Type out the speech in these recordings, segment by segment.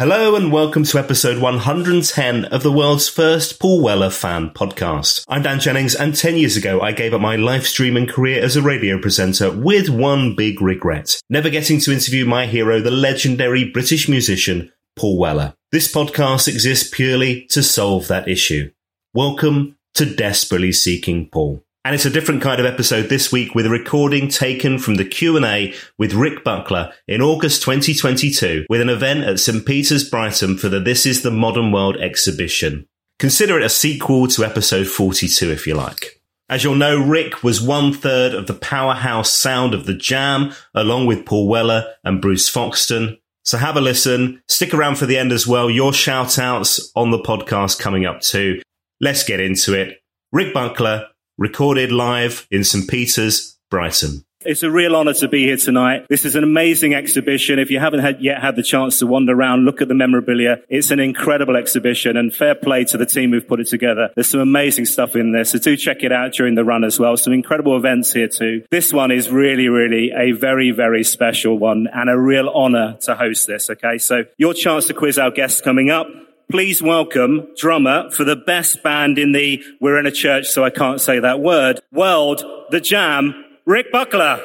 Hello and welcome to episode 110 of the world's first Paul Weller fan podcast. I'm Dan Jennings and 10 years ago I gave up my live streaming career as a radio presenter with one big regret. Never getting to interview my hero, the legendary British musician Paul Weller. This podcast exists purely to solve that issue. Welcome to Desperately Seeking Paul. And it's a different kind of episode this week with a recording taken from the Q&A with Rick Buckler in August 2022 with an event at St. Peter's Brighton for the This is the Modern World exhibition. Consider it a sequel to episode 42 if you like. As you'll know, Rick was one third of the powerhouse sound of the jam, along with Paul Weller and Bruce Foxton. So have a listen. Stick around for the end as well. Your shout outs on the podcast coming up too. Let's get into it. Rick Buckler, recorded live in St. Peter's, Brighton. It's a real honor to be here tonight. This is an amazing exhibition. If you haven't had, yet had the chance to wander around, look at the memorabilia. It's an incredible exhibition and fair play to the team who've put it together. There's some amazing stuff in there. So do check it out during the run as well. Some incredible events here too. This one is really, really a very, very special one and a real honor to host this. Okay. So your chance to quiz our guests coming up please welcome drummer for the best band in the We're in a Church, so I can't say that word world, The Jam, Rick Buckler.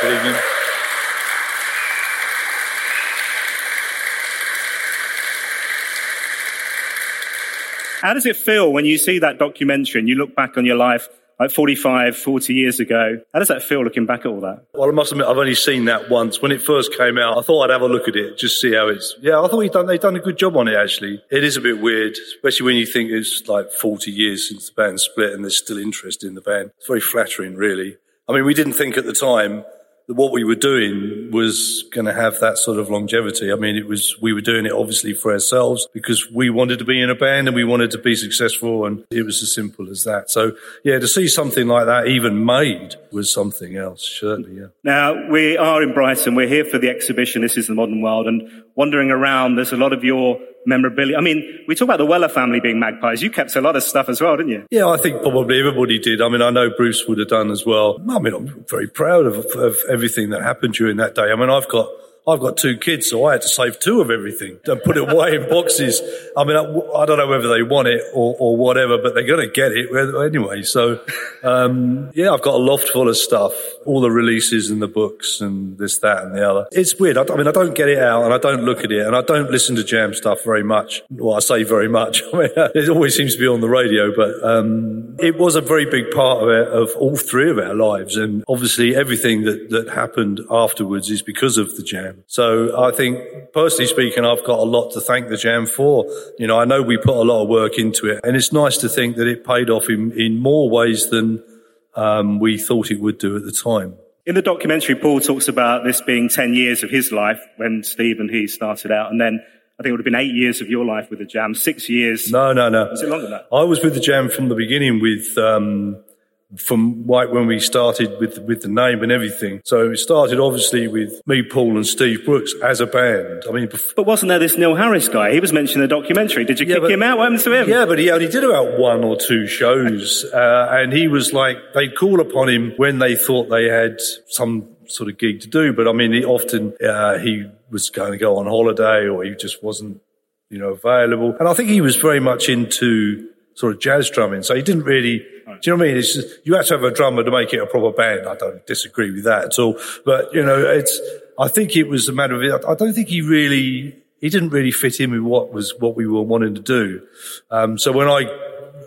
Good evening. How does it feel when you see that documentary and you look back on your life like 45, 40 years ago. How does that feel looking back at all that? Well, I must admit, I've only seen that once. When it first came out, I thought I'd have a look at it, just see how it's. Yeah, I thought he'd done, they'd done a good job on it, actually. It is a bit weird, especially when you think it's like 40 years since the band split and there's still interest in the band. It's very flattering, really. I mean, we didn't think at the time what we were doing was going to have that sort of longevity. I mean, it was, we were doing it obviously for ourselves because we wanted to be in a band and we wanted to be successful and it was as simple as that. So yeah, to see something like that even made was something else, certainly, yeah. Now, we are in Brighton. We're here for the exhibition. This is the modern world and wandering around, there's a lot of your memorabilia. I mean, we talk about the Weller family being magpies. You kept a lot of stuff as well, didn't you? Yeah, I think probably everybody did. I mean, I know Bruce would have done as well. I mean, I'm very proud of, of everything that happened during that day. I mean, I've got I've got two kids, so I had to save two of everything and put it away in boxes. I mean, I, I, don't know whether they want it or, or whatever, but they're going to get it anyway. So, um, yeah, I've got a loft full of stuff, all the releases and the books and this, that, and the other. It's weird. I, I mean, I don't get it out and I don't look at it and I don't listen to jam stuff very much. Well, I say very much. I mean, it always seems to be on the radio, but um, it was a very big part of it, of all three of our lives. And obviously, everything that, that happened afterwards is because of the jam. So I think, personally speaking, I've got a lot to thank the Jam for. You know, I know we put a lot of work into it, and it's nice to think that it paid off in, in more ways than um, we thought it would do at the time. In the documentary, Paul talks about this being 10 years of his life when Steve and he started out, and then I think it would have been eight years of your life with the Jam, six years. No, no, no. Was it longer than that? I was with the Jam from the beginning with um, from right when we started with with the name and everything. So it started obviously with me, Paul, and Steve Brookes as a band. I mean, but wasn't there this Neil Harris guy? He was mentioned in the documentary. Did you yeah, kick but, him out? What happened to him? Yeah, but he only did about one or two shows, uh, and he was like they'd call upon him when they thought they had some sort of gig to do. But I mean, he often uh, he was going to go on holiday or he just wasn't, you know, available. And I think he was very much into sort of jazz drumming. So he didn't really, do you know what I mean? It's just, you have to have a drummer to make it a proper band. I don't disagree with that at all. But, you know, it's, I think it was a matter of, I don't think he really, he didn't really fit in with what was, what we were wanting to do. Um, so when I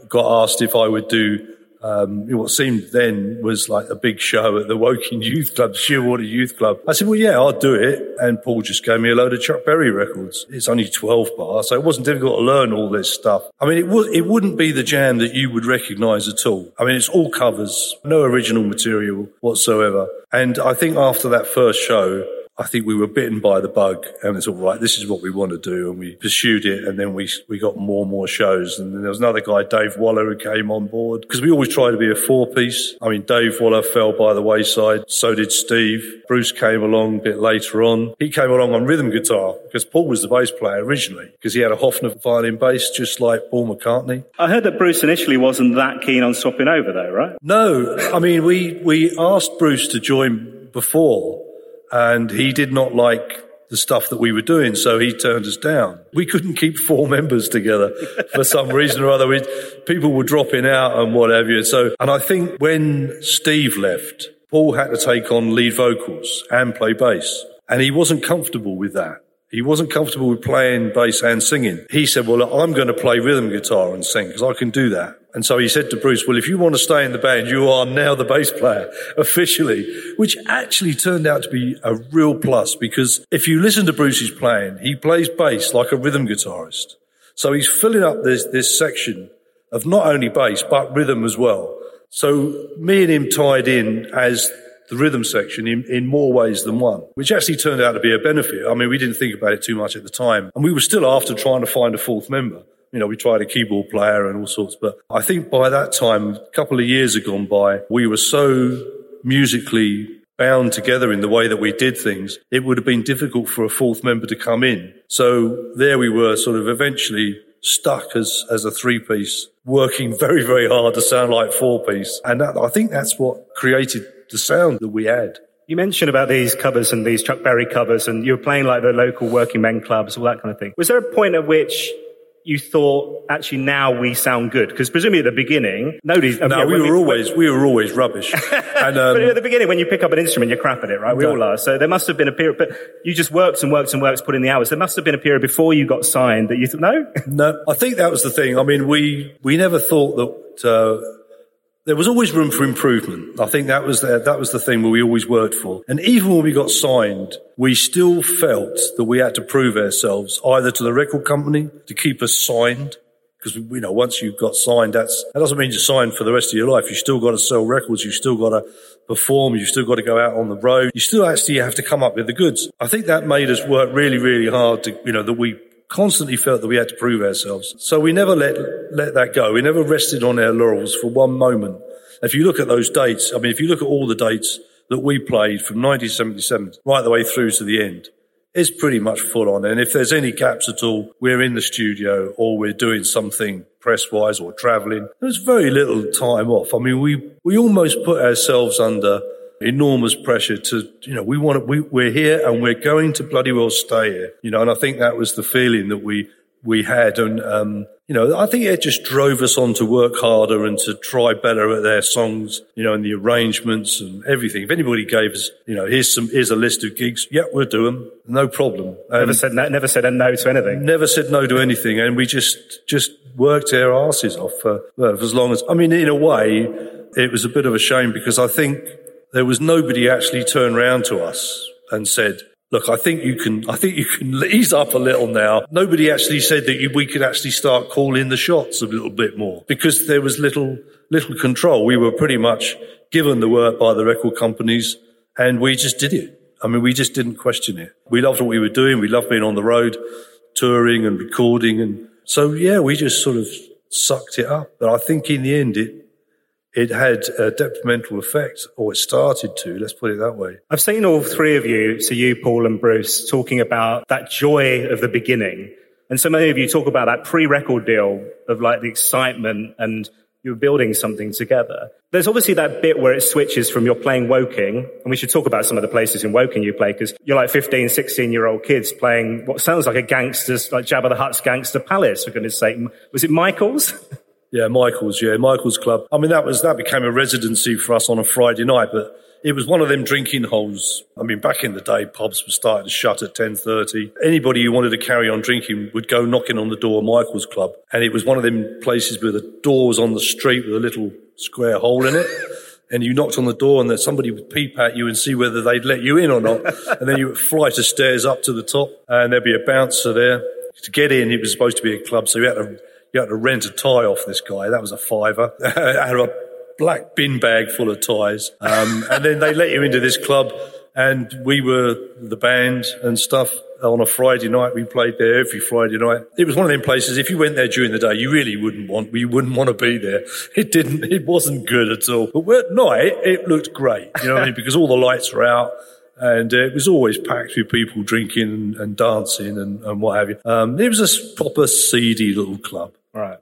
got asked if I would do um, what seemed then was like a big show at the Woking Youth Club, Sheerwater Youth Club. I said, well, yeah, I'll do it. And Paul just gave me a load of Chuck Berry records. It's only 12 bar, so it wasn't difficult to learn all this stuff. I mean, it, it wouldn't be the jam that you would recognize at all. I mean, it's all covers, no original material whatsoever. And I think after that first show, I think we were bitten by the bug and it's all right. This is what we want to do. And we pursued it. And then we, we got more and more shows. And then there was another guy, Dave Waller, who came on board because we always try to be a four piece. I mean, Dave Waller fell by the wayside. So did Steve. Bruce came along a bit later on. He came along on rhythm guitar because Paul was the bass player originally because he had a Hofner violin bass just like Paul McCartney. I heard that Bruce initially wasn't that keen on swapping over though, right? No. I mean, we, we asked Bruce to join before and he did not like the stuff that we were doing, so he turned us down. We couldn't keep four members together for some reason or other. We, people were dropping out and what have you. So, and I think when Steve left, Paul had to take on lead vocals and play bass, and he wasn't comfortable with that. He wasn't comfortable with playing bass and singing. He said, well, I'm going to play rhythm guitar and sing because I can do that. And so he said to Bruce, well, if you want to stay in the band, you are now the bass player officially, which actually turned out to be a real plus because if you listen to Bruce's playing, he plays bass like a rhythm guitarist. So he's filling up this, this section of not only bass, but rhythm as well. So me and him tied in as the rhythm section in, in more ways than one, which actually turned out to be a benefit. I mean, we didn't think about it too much at the time. And we were still after trying to find a fourth member. You know, we tried a keyboard player and all sorts, but I think by that time, a couple of years had gone by, we were so musically bound together in the way that we did things, it would have been difficult for a fourth member to come in. So there we were sort of eventually stuck as, as a three piece, working very, very hard to sound like four piece. And that, I think that's what created the sound that we had. You mentioned about these covers and these Chuck Berry covers, and you were playing like the local working men clubs, all that kind of thing. Was there a point at which you thought actually now we sound good? Because presumably at the beginning, nobody. No, we were always we were always rubbish. and, um, but at the beginning, when you pick up an instrument, you're crap at it, right? We no. all are. So there must have been a period, but you just worked and worked and worked, put in the hours. There must have been a period before you got signed that you thought, no, no. I think that was the thing. I mean, we we never thought that. Uh, there was always room for improvement. I think that was the, that was the thing where we always worked for. And even when we got signed, we still felt that we had to prove ourselves either to the record company to keep us signed. Because, you know, once you've got signed, that's, that doesn't mean you're signed for the rest of your life. You've still got to sell records. You've still got to perform. You've still got to go out on the road. You still actually have to come up with the goods. I think that made us work really, really hard to, you know, that we constantly felt that we had to prove ourselves. So we never let, let that go. We never rested on our laurels for one moment. If you look at those dates, I mean, if you look at all the dates that we played from 1977 right the way through to the end, it's pretty much full on. And if there's any gaps at all, we're in the studio or we're doing something press wise or traveling. There's very little time off. I mean, we, we almost put ourselves under enormous pressure to, you know, we want to, we, we're here and we're going to bloody well stay here, you know, and I think that was the feeling that we, we had. And, um, you know, I think it just drove us on to work harder and to try better at their songs, you know, and the arrangements and everything. If anybody gave us, you know, here's some, here's a list of gigs. Yeah, we'll do them. No problem. And never said no, never said a no to anything. Never said no to anything. And we just, just worked our asses off for, for as long as, I mean, in a way, it was a bit of a shame because I think there was nobody actually turned around to us and said, look, I think you can, I think you can ease up a little now. Nobody actually said that you, we could actually start calling the shots a little bit more because there was little, little control. We were pretty much given the work by the record companies and we just did it. I mean, we just didn't question it. We loved what we were doing. We loved being on the road, touring and recording. And so, yeah, we just sort of sucked it up. But I think in the end, it, it had a detrimental effect, or it started to, let's put it that way. I've seen all three of you, so you, Paul and Bruce, talking about that joy of the beginning. And so many of you talk about that pre-record deal of like the excitement and you're building something together. There's obviously that bit where it switches from you're playing Woking, and we should talk about some of the places in Woking you play, because you're like 15, 16 year old kids playing what sounds like a gangster's, like Jabba the Hutt's gangster palace, for goodness sake. Was it Michael's? Yeah, Michael's. Yeah, Michael's club. I mean, that was that became a residency for us on a Friday night, but it was one of them drinking holes. I mean, back in the day, pubs were starting to shut at ten thirty. Anybody who wanted to carry on drinking would go knocking on the door of Michael's club, and it was one of them places where the door was on the street with a little square hole in it. and you knocked on the door and that somebody would peep at you and see whether they'd let you in or not. and then you would fly of stairs up to the top and there'd be a bouncer there. To get in, it was supposed to be a club, so you had to you had to rent a tie off this guy. That was a fiver. I had a black bin bag full of ties. Um, and then they let you into this club and we were the band and stuff on a Friday night. We played there every Friday night. It was one of them places. If you went there during the day, you really wouldn't want. You wouldn't want to be there. It didn't. It wasn't good at all. But at night, it looked great. You know what I mean? Because all the lights were out. And uh, it was always packed with people drinking and, and dancing and, and, what have you. Um, it was a proper seedy little club. Right.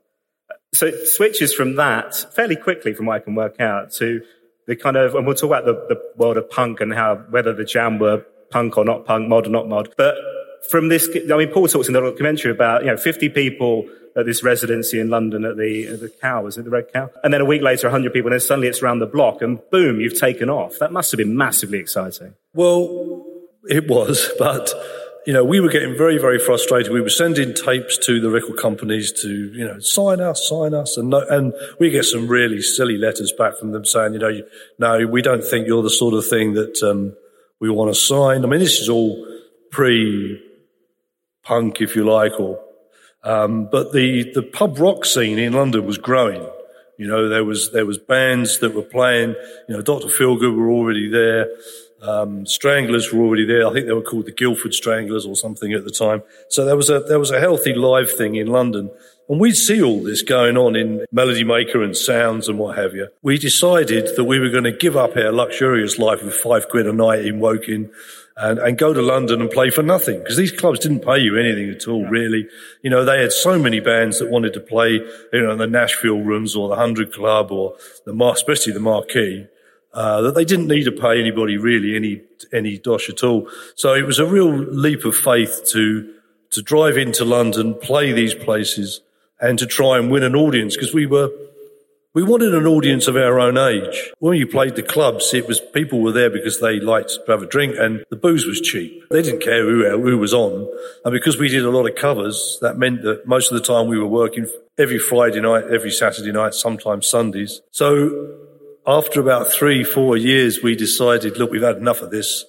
So it switches from that fairly quickly, from what I can work out, to the kind of, and we'll talk about the, the world of punk and how whether the Jam were punk or not punk, mod or not mod. But from this, I mean, Paul talks in the documentary about, you know, 50 people at this residency in London at the, at the Cow, was it the Red Cow? And then a week later, 100 people, and then suddenly it's around the block, and boom, you've taken off. That must have been massively exciting. Well, it was, but you know, we were getting very, very frustrated. We were sending tapes to the record companies to, you know, sign us, sign us, and no, and we get some really silly letters back from them saying, you know, no, we don't think you're the sort of thing that um, we want to sign. I mean, this is all pre-punk, if you like, or um, but the, the pub rock scene in London was growing. You know, there was, there was bands that were playing, you know, Dr. Feelgood were already there. Um, Stranglers were already there. I think they were called the Guildford Stranglers or something at the time. So there was a, there was a healthy live thing in London. And we'd see all this going on in Melody Maker and Sounds and what have you. We decided that we were going to give up our luxurious life with five quid a night in Woking and, and go to London and play for nothing because these clubs didn't pay you anything at all, really. You know, they had so many bands that wanted to play, you know, in the Nashville rooms or the Hundred Club or the, especially the Marquee. Uh, that they didn't need to pay anybody really any any dosh at all. So it was a real leap of faith to to drive into London, play these places, and to try and win an audience because we were we wanted an audience of our own age. When you played the clubs, it was people were there because they liked to have a drink and the booze was cheap. They didn't care who, who was on. And because we did a lot of covers, that meant that most of the time we were working every Friday night, every Saturday night, sometimes Sundays. So after about three, four years, we decided, look, we've had enough of this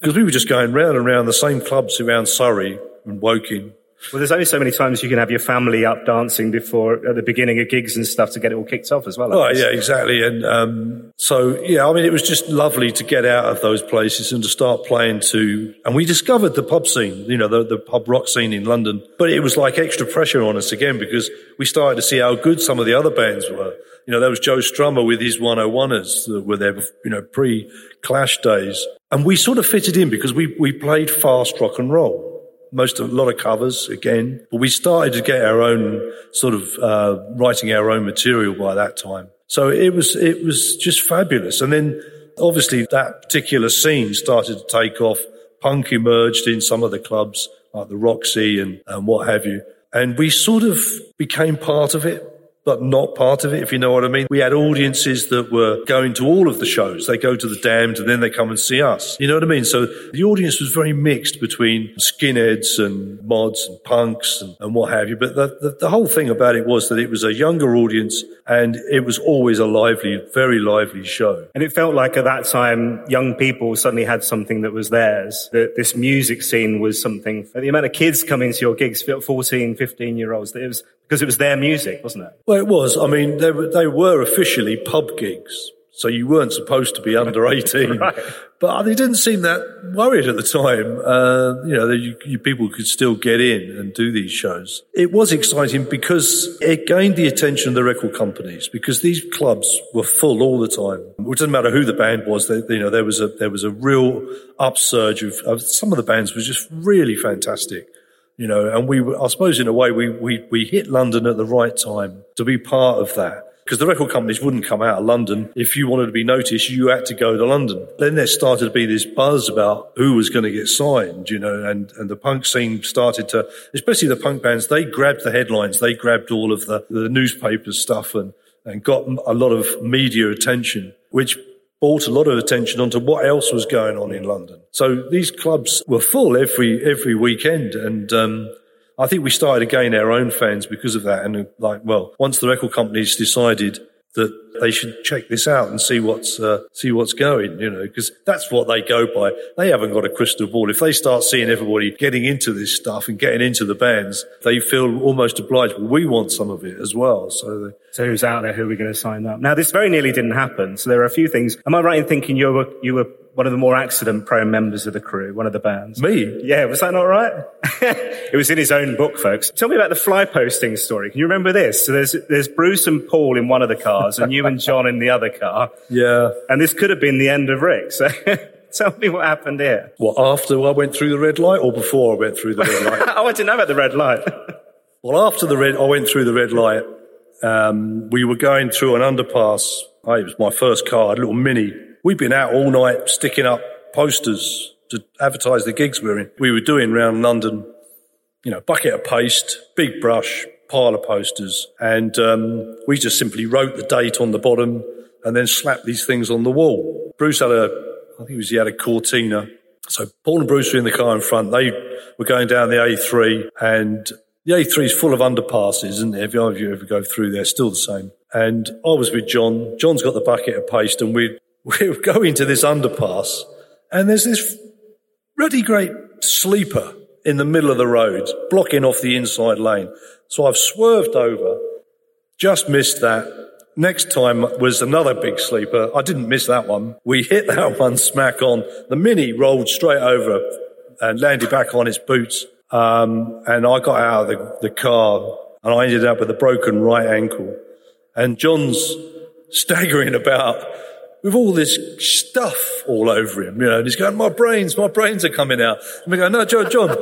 because we were just going round and round the same clubs around Surrey and Woking well, there's only so many times you can have your family up dancing before at the beginning of gigs and stuff to get it all kicked off as well. Oh, yeah, exactly. And um, so, yeah, I mean, it was just lovely to get out of those places and to start playing to. And we discovered the pub scene, you know, the, the pub rock scene in London. But it was like extra pressure on us again because we started to see how good some of the other bands were. You know, there was Joe Strummer with his 101ers that were there, you know, pre Clash days. And we sort of fitted in because we, we played fast rock and roll most of, a lot of covers again. But we started to get our own sort of uh, writing our own material by that time. So it was it was just fabulous. And then obviously that particular scene started to take off. Punk emerged in some of the clubs like the Roxy and, and what have you. And we sort of became part of it but not part of it, if you know what I mean. We had audiences that were going to all of the shows. They go to the Damned and then they come and see us. You know what I mean? So the audience was very mixed between skinheads and mods and punks and, and what have you. But the, the, the whole thing about it was that it was a younger audience and it was always a lively, very lively show. And it felt like at that time, young people suddenly had something that was theirs. That this music scene was something, the amount of kids coming to your gigs, 14, 15 year olds, that it was because it was their music, wasn't it? Well, it was. I mean, they were, they were officially pub gigs. So you weren't supposed to be under 18. right. But they didn't seem that worried at the time. Uh, you know, you, you, people could still get in and do these shows. It was exciting because it gained the attention of the record companies because these clubs were full all the time. It doesn't matter who the band was. They, you know, there was a, there was a real upsurge of, of some of the bands was just really fantastic you know, and we, I suppose in a way, we, we, we hit London at the right time to be part of that. Because the record companies wouldn't come out of London. If you wanted to be noticed, you had to go to London. Then there started to be this buzz about who was going to get signed, you know, and, and the punk scene started to, especially the punk bands, they grabbed the headlines. They grabbed all of the, the newspaper stuff and, and got a lot of media attention, which brought a lot of attention onto what else was going on in London. So these clubs were full every every weekend, and um, I think we started to gain our own fans because of that. And like, well, once the record companies decided that they should check this out and see what's uh, see what's going, you know, because that's what they go by. They haven't got a crystal ball. If they start seeing everybody getting into this stuff and getting into the bands, they feel almost obliged. Well, we want some of it as well. So, they, so who's out there? Who are we going to sign up? Now, this very nearly didn't happen. So there are a few things. Am I right in thinking you were you were one of the more accident prone members of the crew, one of the bands. Me? Yeah, was that not right? it was in his own book, folks. Tell me about the fly posting story. Can you remember this? So there's, there's Bruce and Paul in one of the cars and you and John in the other car. Yeah. And this could have been the end of Rick. So tell me what happened here. Well, after I went through the red light or before I went through the red light? oh, I didn't know about the red light. well, after the red, I went through the red light. Um, we were going through an underpass. Oh, it was my first car, a little mini We've been out all night sticking up posters to advertise the gigs we were in. We were doing around London, you know, bucket of paste, big brush, pile of posters, and um, we just simply wrote the date on the bottom and then slapped these things on the wall. Bruce had a, I think it was he had a Cortina. So Paul and Bruce were in the car in front. They were going down the A3 and the A3 is full of underpasses, isn't it? If you ever go through there, still the same. And I was with John. John's got the bucket of paste and we were going to this underpass and there's this really great sleeper in the middle of the road, blocking off the inside lane. So I've swerved over, just missed that. Next time was another big sleeper. I didn't miss that one. We hit that one smack on. The Mini rolled straight over and landed back on its boots. Um, and I got out of the, the car and I ended up with a broken right ankle. And John's staggering about with all this stuff all over him, you know, and he's going, my brains, my brains are coming out. And we go, no, John, John,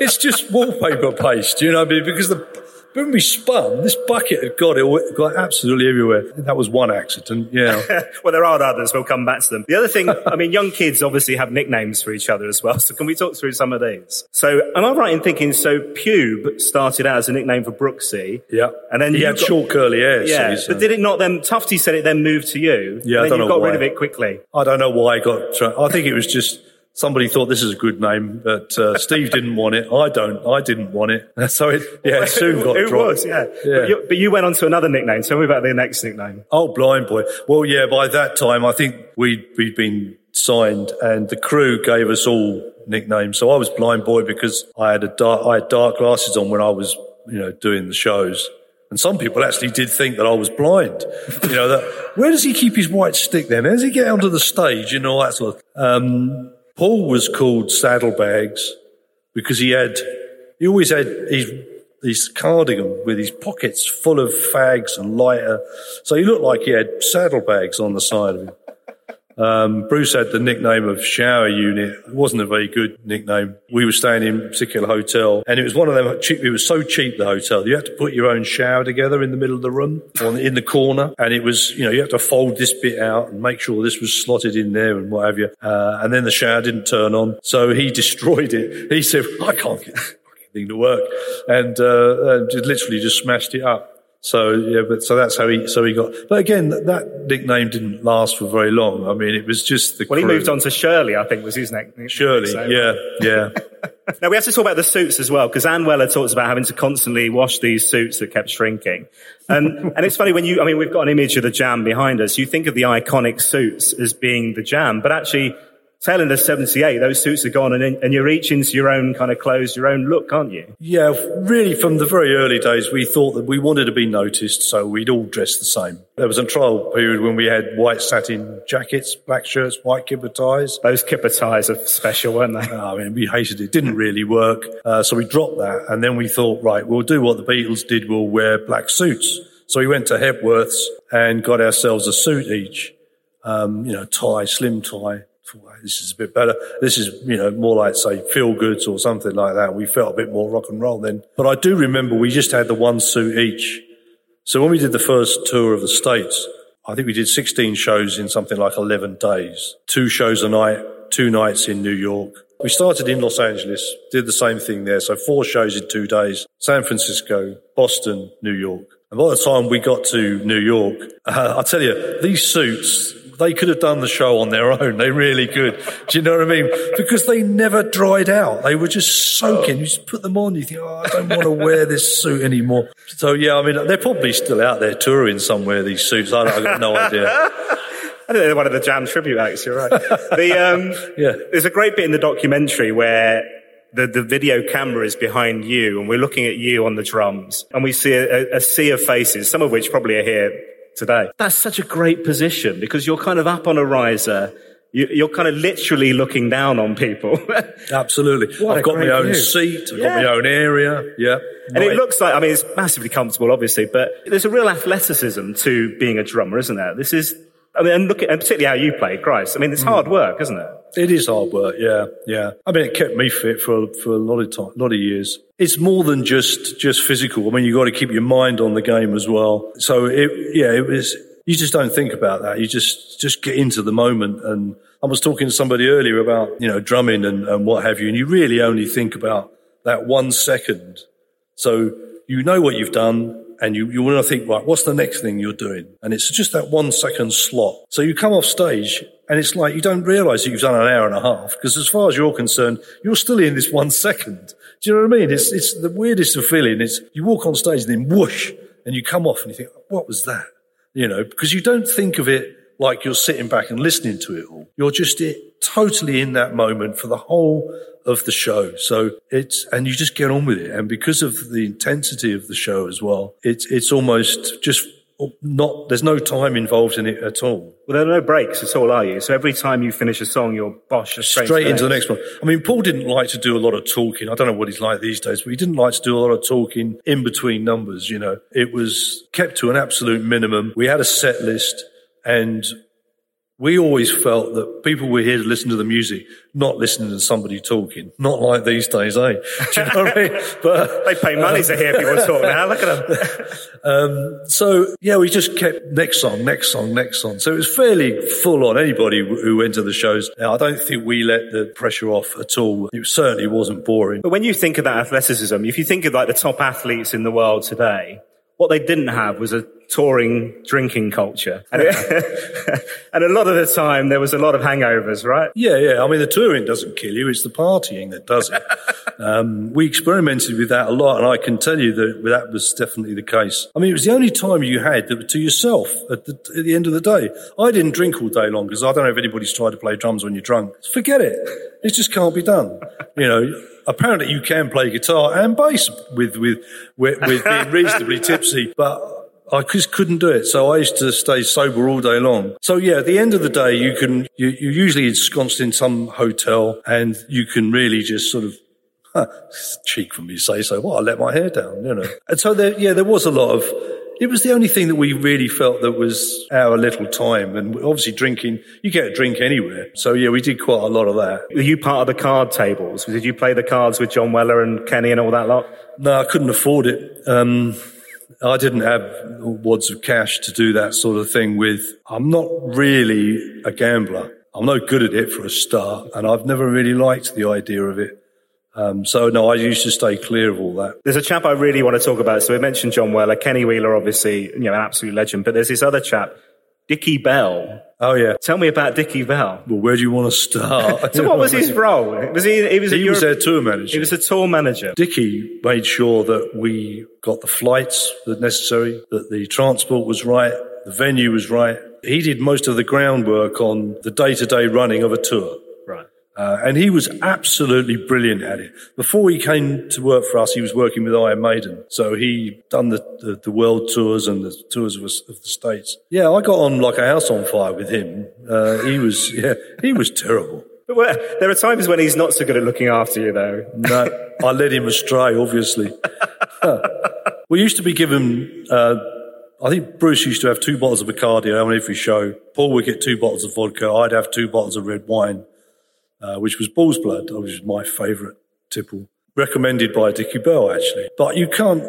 it's just wallpaper paste, you know, because the, when we spun, this bucket had got it got absolutely everywhere. That was one accident, yeah. well, there are others. We'll come back to them. The other thing, I mean, young kids obviously have nicknames for each other as well. So can we talk through some of these? So am I right in thinking, so Pube started out as a nickname for Brooksy? Yeah. And then he you had got, short curly hair. Yeah. so but did it not then, Tufty said it then moved to you. Yeah, I don't you know got why. rid of it quickly. I don't know why I got. I think it was just somebody thought this is a good name, but uh, Steve didn't want it. I don't. I didn't want it. So it yeah, it soon got It dropped. was, yeah. Yeah. But, you, but you went on to another nickname. Tell me about the next nickname. Oh, blind boy. Well, yeah. By that time, I think we'd we'd been signed, and the crew gave us all nicknames. So I was blind boy because I had a dark I had dark glasses on when I was you know doing the shows. And some people actually did think that I was blind. You know, that, where does he keep his white stick then? How does he get onto the stage and all that sort of, um, Paul was called Saddlebags because he had, he always had his, his cardigan with his pockets full of fags and lighter. So he looked like he had saddlebags on the side of him. Um, Bruce had the nickname of shower unit. It wasn't a very good nickname. We were staying in a particular hotel and it was one of them cheap. It was so cheap, the hotel. You had to put your own shower together in the middle of the room in the corner. And it was, you know, you had to fold this bit out and make sure this was slotted in there and what have you. Uh, and then the shower didn't turn on. So he destroyed it. He said, I can't get thing to work. And, uh, and literally just smashed it up. So yeah, but so that's how he so he got. But again, that, that nickname didn't last for very long. I mean, it was just the. Well, he moved on to Shirley, I think was his nickname. Shirley, So- yeah, yeah. Now we have to talk about the suits as well, because Ann Weller talks about having to constantly wash these suits that kept shrinking. And, and it's funny when you, I mean, we've got an image of the jam behind us. You think of the iconic suits as being the jam, but actually, tail end of 78, those suits are gone and, and you're each into your own kind of clothes, your own look, aren't you? Yeah, really, from the very early days, we thought that we wanted to be noticed, so we'd all dress the same. There was a trial period when we had white satin jackets, black shirts, white kipper ties. Those kipper ties are special, weren't they? I mean, we hated it. Didn't really work. Uh, so we dropped that. And then we thought, right, we'll do what the Beatles did. We'll wear black suits. So we went to Hepworth's and got ourselves a suit each. Um, you know, tie, slim tie. This is a bit better. This is, you know, more like, say, feel goods or something like that. We felt a bit more rock and roll then. But I do remember we just had the one suit each. So when we did the first tour of the States, I think we did 16 shows in something like 11 days. Two shows a night, two nights in New York. We started in Los Angeles, did the same thing there. So four shows in two days. San Francisco, Boston, New York. And by the time we got to New York, uh, I tell you, these suits, they could have done the show on their own. They really could. Do you know what I mean? Because they never dried out. They were just soaking. You just put them on. You think, oh, I don't want to wear this suit anymore. So yeah, I mean, they're probably still out there touring somewhere, these suits. I don't, I've got no idea. I think they're one of the Jam tribute acts. You're right. the, um, Yeah. There's a great bit in the documentary where the, the video camera is behind you and we're looking at you on the drums and we see a, a sea of faces, some of which probably are here today. That's such a great position because you're kind of up on a riser. You, you're kind of literally looking down on people. Absolutely. What I've got my own view. seat. I've Yeah. got my own area. Yeah. And it looks like, I mean, it's massively comfortable, obviously, but there's a real athleticism to being a drummer, isn't there? This is, I mean, and look at, and particularly how you play, Christ. I mean, it's hmm. hard work, isn't it? It is hard work, yeah, yeah. I mean, it kept me fit for for a lot of time, lot of years. It's more than just just physical. I mean, you've got to keep your mind on the game as well. So it, yeah, it was. You just don't think about that. You just just get into the moment, and I was talking to somebody earlier about, you know, drumming and, and what have you, and you really only think about that one second. So you know what you've done and you, you want to think, right, what's the next thing you're doing? And it's just that one second slot. So you come off stage and it's like you don't realize that you've done an hour and a half because as far as you're concerned, you're still in this one second. Do you know what I mean? It's, it's the weirdest of feeling. It's you walk on stage and then whoosh and you come off and you think, what was that? You know, because you don't think of it like you're sitting back and listening to it all. You're just it, totally in that moment for the whole of the show. So it's, and you just get on with it. And because of the intensity of the show as well, it's, it's almost just not, there's no time involved in it at all. Well, there are no breaks at all, are you? So every time you finish a song, you're bosh straight, straight into the next one. I mean, Paul didn't like to do a lot of talking. I don't know what he's like these days, but he didn't like to do a lot of talking in between numbers. You know, it was kept to an absolute minimum. We had a set list and we always felt that people were here to listen to the music, not listening to somebody talking. Not like these days, eh? Do you know what I mean? But they pay money to hear people talk now. Look at them. um, so yeah, we just kept next song, next song, next song. So it was fairly full on. Anybody who went to the shows, now, I don't think we let the pressure off at all. It certainly wasn't boring. But when you think about athleticism, if you think of like the top athletes in the world today, what they didn't have was a touring drinking culture. And, it, and, a lot of the time there was a lot of hangovers, right? Yeah, yeah. I mean, the touring doesn't kill you. It's the partying that does it. um, we experimented with that a lot. And I can tell you that that was definitely the case. I mean, it was the only time you had to yourself at the, at the end of the day. I didn't drink all day long because I don't know if anybody's tried to play drums when you're drunk. Forget it. It just can't be done. You know, apparently you can play guitar and bass with, with, with, with being reasonably tipsy, but I just couldn't do it. So I used to stay sober all day long. So yeah, at the end of the day, you can, you, you're usually ensconced in some hotel and you can really just sort of Huh, cheek for me say so. Well, I let my hair down, you know. And so there, yeah, there was a lot of, it was the only thing that we really felt that was our little time. And obviously drinking, you get a drink anywhere. So yeah, we did quite a lot of that. Were you part of the card tables? Did you play the cards with John Weller and Kenny and all that lot? No, I couldn't afford it. Um, I didn't have wads of cash to do that sort of thing with. I'm not really a gambler. I'm no good at it for a start, and I've never really liked the idea of it. Um, so no, I used to stay clear of all that. There's a chap I really want to talk about. So we mentioned John Weller, Kenny Wheeler, obviously, you know, an absolute legend. But there's this other chap, Dickie Bell. Oh yeah. Tell me about Dickie Bell. Well, where do you want to start? so what was his role? Was he? He was. A He was their tour manager. He was a tour manager. Dickie made sure that we got the flights that necessary, that the transport was right, the venue was right. He did most of the groundwork on the day-to-day running of a tour. Uh, and he was absolutely brilliant at it. Before he came to work for us, he was working with Iron Maiden. So he done the, the, the world tours and the tours of, of, the States. Yeah, I got on like a house on fire with him. Uh, he was, yeah, he was terrible. But there are times when he's not so good at looking after you, though. No, I led him astray, obviously. we used to be given, uh, I think Bruce used to have two bottles of Bacardi on every show. Paul would get two bottles of vodka. I'd have two bottles of red wine. Uh, which was Bull's Blood, which is my favourite tipple. Recommended by Dickie Bell, actually. But you can't,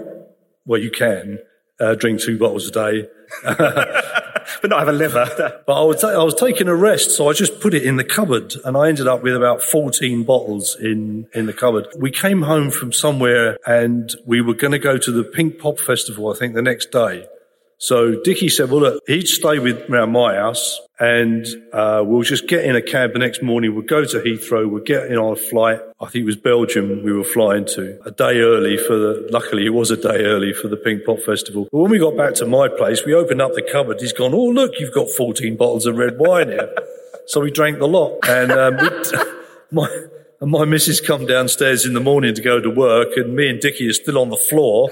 well, you can uh, drink two bottles a day. but not have a liver. but I, would ta- I was taking a rest, so I just put it in the cupboard, and I ended up with about 14 bottles in, in the cupboard. We came home from somewhere, and we were going to go to the Pink Pop Festival, I think, the next day. So Dickie said, well, look, he'd stay with around my house and uh, we'll just get in a cab the next morning. We'll go to Heathrow. We'll get in on a flight. I think it was Belgium we were flying to a day early for the, luckily it was a day early for the Pink Pop Festival. But when we got back to my place, we opened up the cupboard. He's gone, oh, look, you've got 14 bottles of red wine here. so we drank the lot. And um, my, and my missus come downstairs in the morning to go to work and me and Dickie are still on the floor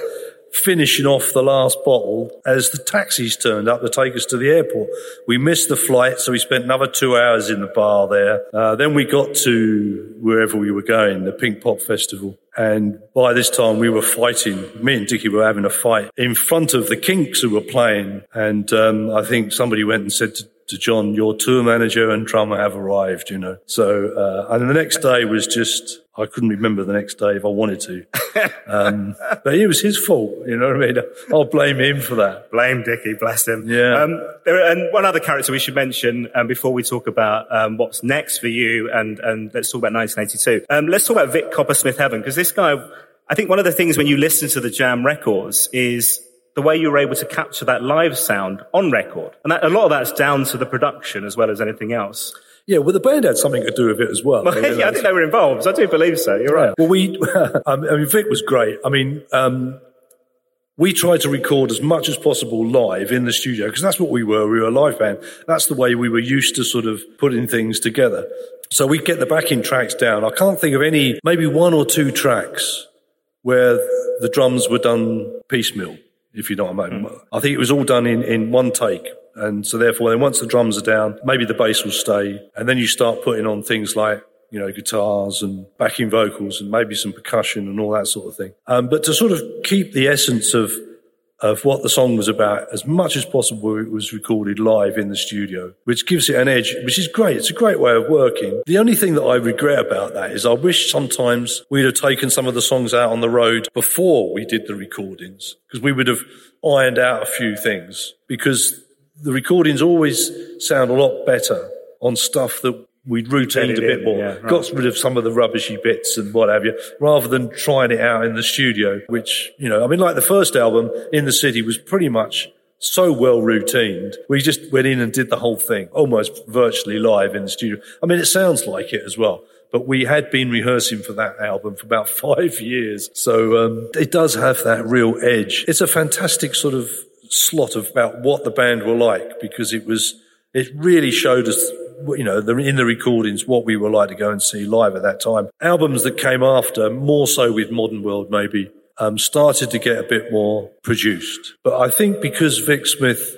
finishing off the last bottle as the taxis turned up to take us to the airport. We missed the flight, so we spent another two hours in the bar there. Uh, then we got to wherever we were going, the Pink Pop Festival. And by this time we were fighting. Me and Dickie were having a fight in front of the Kinks who were playing. And um, I think somebody went and said to to John, your tour manager and drummer have arrived, you know. So, uh, and the next day was just, I couldn't remember the next day if I wanted to. Um, but it was his fault, you know what I mean? I'll blame him for that. Blame Dickie, bless him. Yeah. Um, there, and one other character we should mention um, before we talk about um, what's next for you, and, and let's talk about 1982. Um, let's talk about Vic Coppersmith Heaven, because this guy, I think one of the things when you listen to the Jam records is the way you were able to capture that live sound on record. And that, a lot of that's down to the production as well as anything else. Yeah, well, the band had something to do with it as well. Well, yeah, I think they were involved. I do believe so. You're right. Well, we, I mean, Vic was great. I mean, um, we tried to record as much as possible live in the studio because that's what we were. We were a live band. That's the way we were used to sort of putting things together. So we get the backing tracks down. I can't think of any, maybe one or two tracks where the drums were done piecemeal, if you know what I mean. Mm. I think it was all done in, in one take. And so therefore, then once the drums are down, maybe the bass will stay. And then you start putting on things like, you know, guitars and backing vocals and maybe some percussion and all that sort of thing. Um, but to sort of keep the essence of, of what the song was about as much as possible, it was recorded live in the studio, which gives it an edge, which is great. It's a great way of working. The only thing that I regret about that is I wish sometimes we'd have taken some of the songs out on the road before we did the recordings because we would have ironed out a few things because the recordings always sound a lot better on stuff that we'd routined a bit more, yeah, right. got rid of some of the rubbishy bits and what have you, rather than trying it out in the studio, which, you know, I mean, like the first album, In the City, was pretty much so well routined. We just went in and did the whole thing, almost virtually live in the studio. I mean, it sounds like it as well. But we had been rehearsing for that album for about five years. So um, it does have that real edge. It's a fantastic sort of slot of about what the band were like because it was, it really showed us you know, the, in the recordings, what we were like to go and see live at that time. Albums that came after, more so with Modern World maybe, um, started to get a bit more produced. But I think because Vic Smith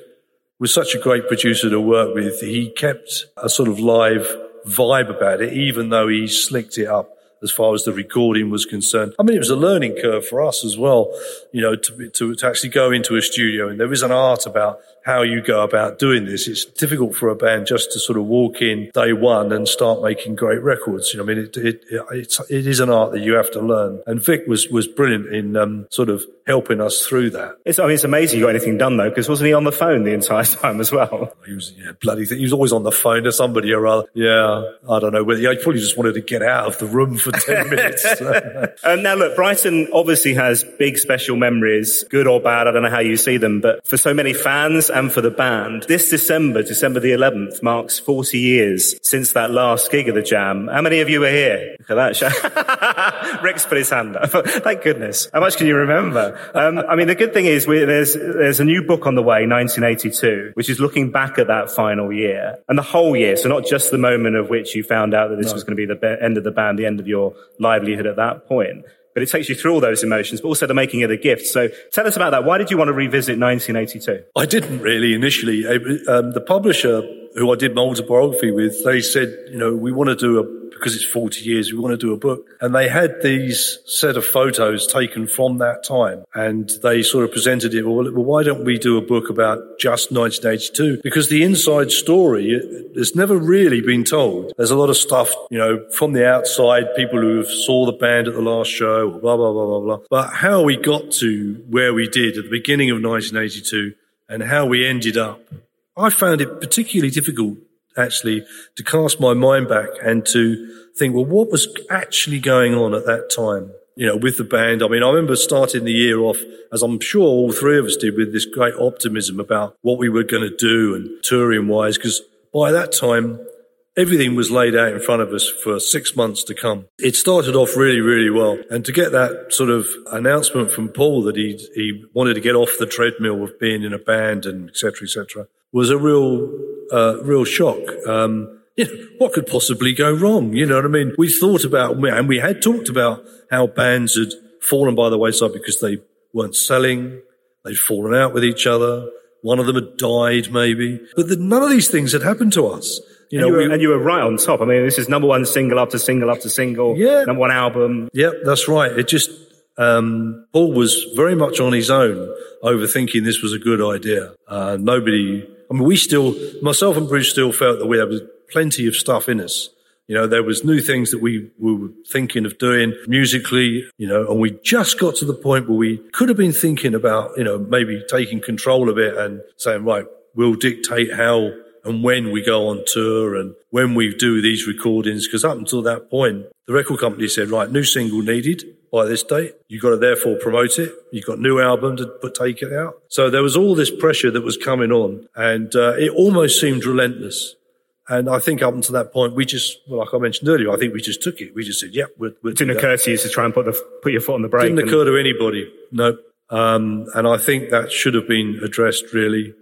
was such a great producer to work with, he kept a sort of live vibe about it, even though he slicked it up as far as the recording was concerned. I mean, it was a learning curve for us as well, you know, to, to, to actually go into a studio and there is an art about how you go about doing this. It's difficult for a band just to sort of walk in day one and start making great records. You know, I mean, it, it, it, it is an art that you have to learn. And Vic was, was brilliant in um, sort of helping us through that. It's, I mean, it's amazing you got anything done though, because wasn't he on the phone the entire time as well? He was, yeah, bloody thing. He was always on the phone to somebody or other. Yeah, I don't know. Whether he probably just wanted to get out of the room for 10 minutes. um, now look, Brighton obviously has big special memories, good or bad. I don't know how you see them, but for so many fans, and for the band. This December, December the 11th, marks 40 years since that last gig of the Jam. How many of you were here? Look at that. Rick's put his hand up. Thank goodness. How much can you remember? Um, I mean, the good thing is there's, there's a new book on the way, 1982, which is looking back at that final year and the whole year. So not just the moment of which you found out that this no. was going to be the end of the band, the end of your livelihood at that point but it takes you through all those emotions, but also the making of the gift. So tell us about that. Why did you want to revisit 1982? I didn't really initially. Um, the publisher who I did my autobiography with, they said, you know, we want to do a because it's 40 years, we want to do a book. And they had these set of photos taken from that time. And they sort of presented it, well, well why don't we do a book about just 1982? Because the inside story has never really been told. There's a lot of stuff, you know, from the outside, people who saw the band at the last show, blah, blah, blah, blah, blah. But how we got to where we did at the beginning of 1982 and how we ended up, I found it particularly difficult actually to cast my mind back and to think, well, what was actually going on at that time? You know, with the band. I mean, I remember starting the year off, as I'm sure all three of us did, with this great optimism about what we were going to do and touring wise, because by that time, everything was laid out in front of us for six months to come. It started off really, really well. And to get that sort of announcement from Paul that he, he wanted to get off the treadmill of being in a band and et cetera, et cetera, was a real, uh, real shock. Um, you know, what could possibly go wrong? You know what I mean? We thought about, and we had talked about how bands had fallen by the wayside because they weren't selling. They'd fallen out with each other. One of them had died, maybe. But the, none of these things had happened to us. You know, and you, were, we, and you, were, right on top. I mean, this is number one single after single after single. Yeah. Number one album. Yep, that's right. It just, um, Paul was very much on his own, overthinking this was a good idea. Uh, nobody I mean, we still, myself and Bruce still felt that we had plenty of stuff in us. You know, there was new things that we, we were thinking of doing musically, you know, and we just got to the point where we could have been thinking about, you know, maybe taking control of it and saying, right, we'll dictate how and when we go on tour and when we do these recordings. Because up until that point, the record company said, right, new single needed by this date. You've got to therefore promote it. You've got new album to put, take it out. So there was all this pressure that was coming on and uh, it almost seemed relentless. And I think up until that point, we just, well, like I mentioned earlier, I think we just took it. We just said, "Yep, yeah, we'll it didn't occur to you to try and put the put your foot on the brake. Didn't occur to anybody. No. Um, and I think that should have been addressed really,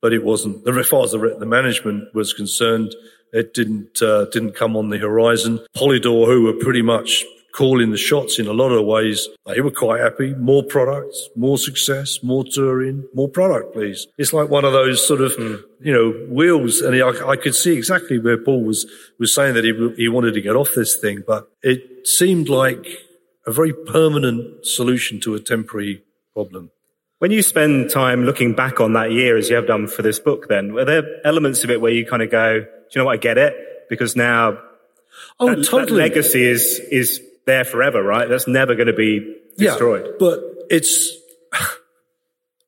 but it wasn't. As far as the, the management was concerned, it didn't uh, didn't come on the horizon. Polydor, who were pretty much calling the shots in a lot of ways. They were quite happy. More products, more success, more touring, more product, please. It's like one of those sort of, mm. you know, wheels. And I, I, could see exactly where Paul was, was saying that he, he wanted to get off this thing, but it seemed like a very permanent solution to a temporary problem. When you spend time looking back on that year as you have done for this book, then were there elements of it where you kind of go, do you know what? I get it because now Oh, that, totally. That legacy is is there forever, right? That's never going to be destroyed. Yeah, but it's,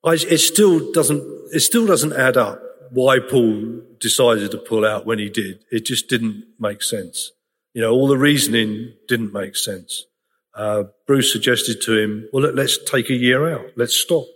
it still doesn't, it still doesn't add up why Paul decided to pull out when he did. It just didn't make sense. You know, all the reasoning didn't make sense. Uh, Bruce suggested to him, well, let, let's take a year out. Let's stop.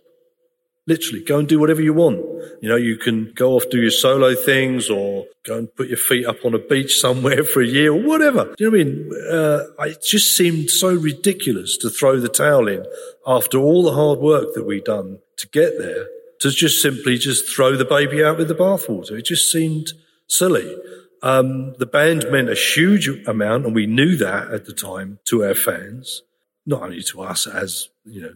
Literally, go and do whatever you want. You know, you can go off do your solo things or go and put your feet up on a beach somewhere for a year or whatever. Do you know what I mean? Uh, it just seemed so ridiculous to throw the towel in after all the hard work that we'd done to get there to just simply just throw the baby out with the bathwater. It just seemed silly. Um, the band meant a huge amount, and we knew that at the time to our fans, not only to us as you know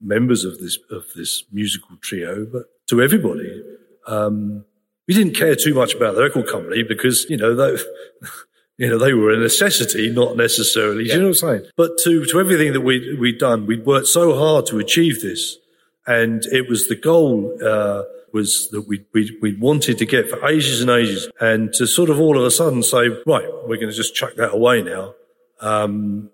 members of this of this musical trio, but to everybody. Um, we didn't care too much about the record company because you know they, you know they were a necessity, not necessarily. Yeah. you know what I'm saying? But to to everything that we we'd done, we'd worked so hard to achieve this, and it was the goal. Uh, was that we we we wanted to get for ages and ages, and to sort of all of a sudden say, right, we're going to just chuck that away now, um,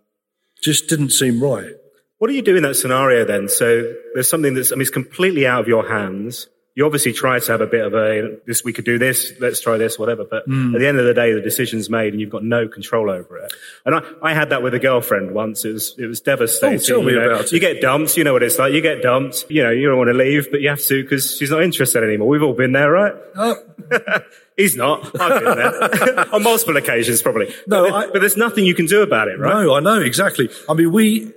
just didn't seem right. What do you do in that scenario then? So there's something that's, I mean, it's completely out of your hands. You obviously try to have a bit of a, this, we could do this, let's try this, whatever. But mm. at the end of the day, the decision's made and you've got no control over it. And I, I had that with a girlfriend once. It was, it was devastating. Oh, tell me you know, about it. You get dumped. You know what it's like. You get dumped. You know, you don't want to leave, but you have to because she's not interested anymore. We've all been there, right? Oh. He's not. I've been there on multiple occasions, probably. No, but, I, but there's nothing you can do about it, right? No, I know exactly. I mean, we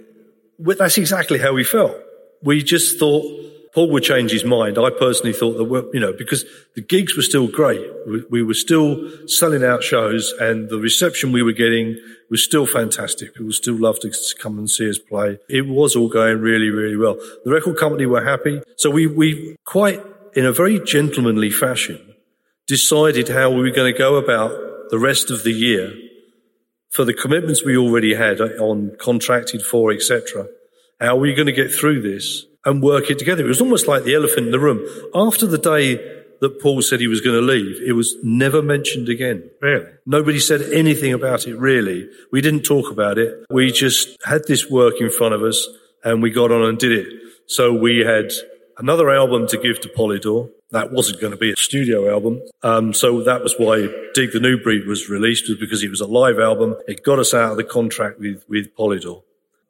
that's exactly how we felt. We just thought Paul would change his mind. I personally thought that, you know, because the gigs were still great. We were still selling out shows and the reception we were getting was still fantastic. People still loved to come and see us play. It was all going really, really well. The record company were happy. So we, we quite, in a very gentlemanly fashion, decided how we were going to go about the rest of the year for the commitments we already had on contracted for, etc. How are we going to get through this and work it together? It was almost like the elephant in the room. After the day that Paul said he was going to leave, it was never mentioned again. Really? Nobody said anything about it, really. We didn't talk about it. We just had this work in front of us and we got on and did it. So we had another album to give to Polydor that wasn't going to be a studio album. Um, so that was why Dig the New Breed was released, was because it was a live album. It got us out of the contract with, with Polydor.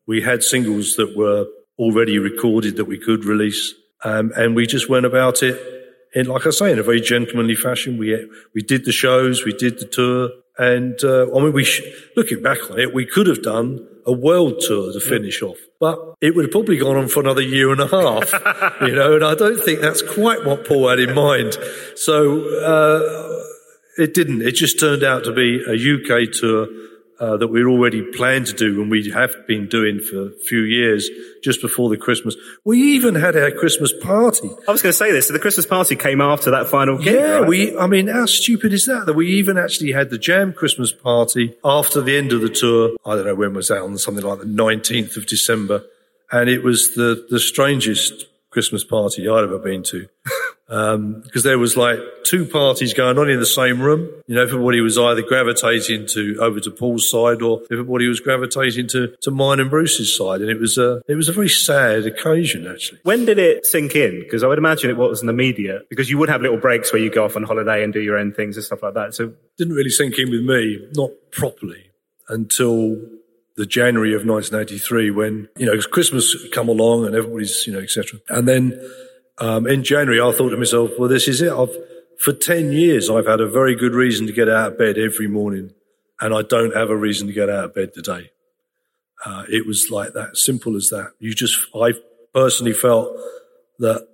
We had singles that were already recorded that we could release. Um, and we just went about it in, like I say, in a very gentlemanly fashion. We, we did the shows, we did the tour. And, uh, I mean, we, sh- looking back on it, we could have done a world tour to finish off. But it would have probably gone on for another year and a half, you know, and I don't think that's quite what Paul had in mind. So, uh, it didn't. It just turned out to be a UK tour uh, that we'd already planned to do and we have been doing for a few years just before the Christmas. We even had our Christmas party. I was going to say this. So the Christmas party came after that final gig. Yeah, right? we, I mean, how stupid is that? That we even actually had the Jam Christmas party after the end of the tour. I don't know when was that on something like the 19th of December. And it was the, the strangest Christmas party I'd ever been to. Um, because there was like two parties going on in the same room. You know, everybody was either gravitating to over to Paul's side or everybody was gravitating to, to mine and Bruce's side. And it was a, it was a very sad occasion, actually. When did it sink in? Because I would imagine it wasn't immediate because you would have little breaks where you go off on holiday and do your own things and stuff like that. So didn't really sink in with me, not properly until the January of 1983 when, you know, Christmas come along and everybody's, you know, etc. And then um, in January, I thought to myself, well, this is it. I've, for 10 years, I've had a very good reason to get out of bed every morning, and I don't have a reason to get out of bed today. Uh, it was like that, simple as that. You just, I personally felt that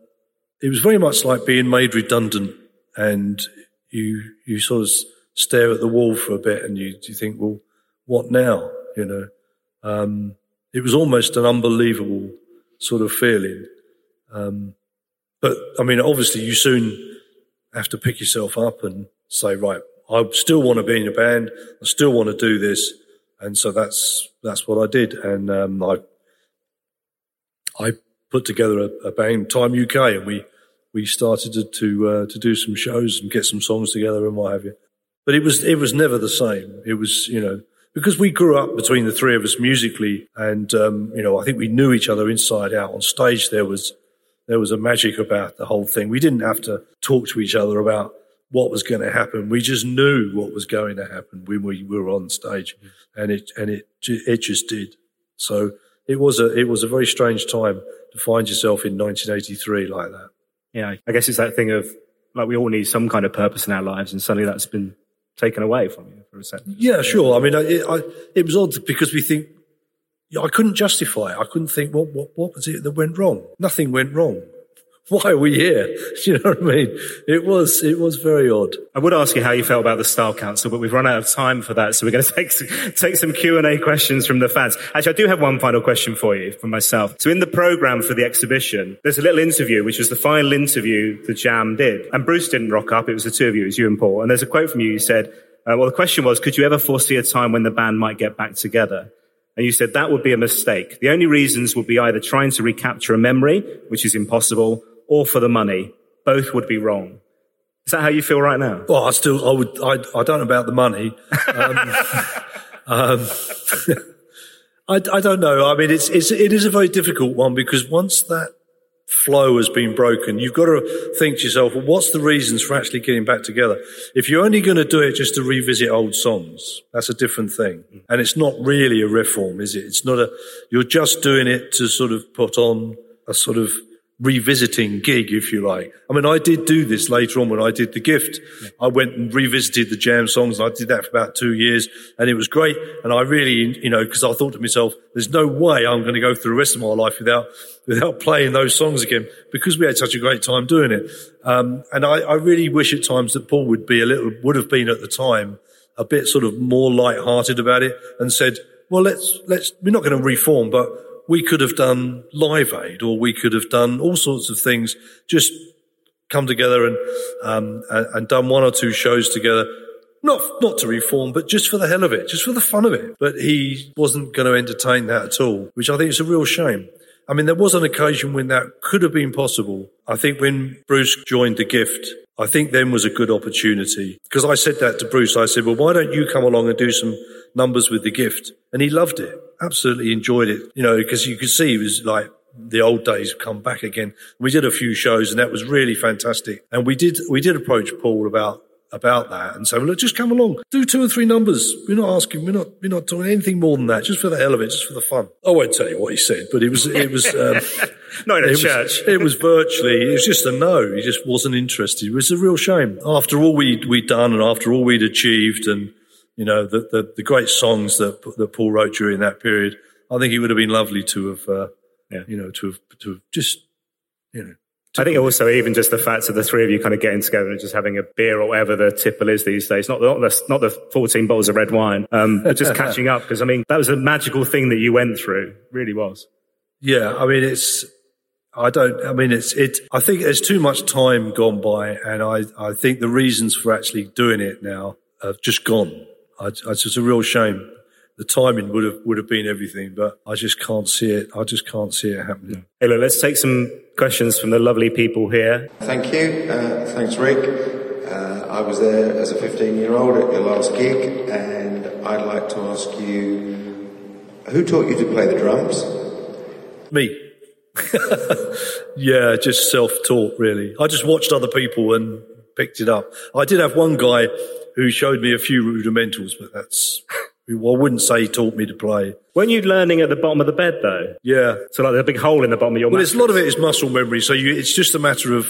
it was very much like being made redundant, and you, you sort of stare at the wall for a bit, and you, you think, well, what now? You know, um, it was almost an unbelievable sort of feeling. Um, but I mean, obviously, you soon have to pick yourself up and say, right, I still want to be in a band. I still want to do this, and so that's that's what I did. And um, I I put together a, a, band, Time UK, and we we started to to, uh, to do some shows and get some songs together and what have you. But it was it was never the same. It was you know because we grew up between the three of us musically, and um, you know I think we knew each other inside out. On stage, there was there was a magic about the whole thing. We didn't have to talk to each other about what was going to happen. We just knew what was going to happen when we were on stage, mm-hmm. and it and it it just did. So it was a it was a very strange time to find yourself in 1983 like that. Yeah, I guess it's that thing of like we all need some kind of purpose in our lives, and suddenly that's been taken away from you for a second. Yeah, sure. I mean, it, I, it was odd because we think I couldn't justify it. I couldn't think, what, what, what was it that went wrong? Nothing went wrong. Why are we here? you know what I mean? It was, it was very odd. I would ask you how you felt about the Style Council, but we've run out of time for that. So we're going to take, take some Q&A questions from the fans. Actually, I do have one final question for you for myself. So in the program for the exhibition, there's a little interview, which was the final interview the Jam did. And Bruce didn't rock up. It was the two of you. It was you and Paul. And there's a quote from you. You said, uh, well, the question was, could you ever foresee a time when the band might get back together? And you said that would be a mistake. The only reasons would be either trying to recapture a memory, which is impossible, or for the money. Both would be wrong. Is that how you feel right now? Well, I still, I would, I, I don't know about the money. Um, um, I, I don't know. I mean, it's, it's, it is a very difficult one because once that flow has been broken. You've got to think to yourself, well, what's the reasons for actually getting back together? If you're only going to do it just to revisit old songs, that's a different thing. And it's not really a reform, is it? It's not a, you're just doing it to sort of put on a sort of revisiting gig, if you like. I mean, I did do this later on when I did The Gift. Yeah. I went and revisited the jam songs. I did that for about two years and it was great. And I really, you know, because I thought to myself, there's no way I'm going to go through the rest of my life without, without playing those songs again because we had such a great time doing it. Um, and I, I really wish at times that Paul would be a little, would have been at the time a bit sort of more light-hearted about it and said, well, let's, let's, we're not going to reform, but we could have done Live Aid or we could have done all sorts of things, just come together and, um, and, done one or two shows together. Not, not to reform, but just for the hell of it, just for the fun of it. But he wasn't going to entertain that at all, which I think is a real shame. I mean, there was an occasion when that could have been possible. I think when Bruce joined the gift, I think then was a good opportunity because I said that to Bruce. I said, well, why don't you come along and do some numbers with the gift? And he loved it absolutely enjoyed it, you know, because you could see it was like the old days come back again. We did a few shows and that was really fantastic. And we did, we did approach Paul about, about that and say, well, look, just come along, do two or three numbers. We're not asking, we're not, we're not doing anything more than that, just for the hell of it, just for the fun. I won't tell you what he said, but it was, it was, um, not in a it church. Was, it was virtually, it was just a no. He just wasn't interested. It was a real shame. After all we'd, we'd done and after all we'd achieved and, you know, the, the, the, great songs that, that Paul wrote during that period. I think it would have been lovely to have, uh, yeah. you know, to have, to have just, you know. I think also even just the fact of the three of you kind of getting together and just having a beer or whatever the tipple is these days, not the, not the, not the 14 bottles of red wine, um, but just catching up. Cause I mean, that was a magical thing that you went through. really was. Yeah. I mean, it's, I don't, I mean, it's, it, I think there's too much time gone by and I, I think the reasons for actually doing it now have just gone. I, it's just a real shame the timing would have would have been everything. But I just can't see it. I just can't see it happening. Hey, look, let's take some questions from the lovely people here. Thank you. Uh, thanks, Rick. Uh, I was there as a 15 year old at your last gig, and I'd like to ask you who taught you to play the drums? Me. yeah, just self taught, really. I just watched other people and picked it up. I did have one guy who showed me a few rudimentals, but that's. I wouldn't say he taught me to play. Weren't you learning at the bottom of the bed though? Yeah. So like there's a big hole in the bottom of your. Well, mattress. it's a lot of it is muscle memory. So you, it's just a matter of.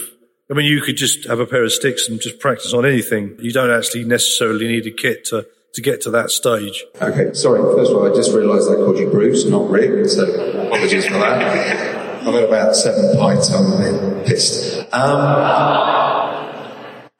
I mean, you could just have a pair of sticks and just practice on anything. You don't actually necessarily need a kit to to get to that stage. Okay, sorry. First of all, I just realised I called you Bruce, not Rick, so apologies for that. I've had about seven pints, I'm a bit pissed. Um,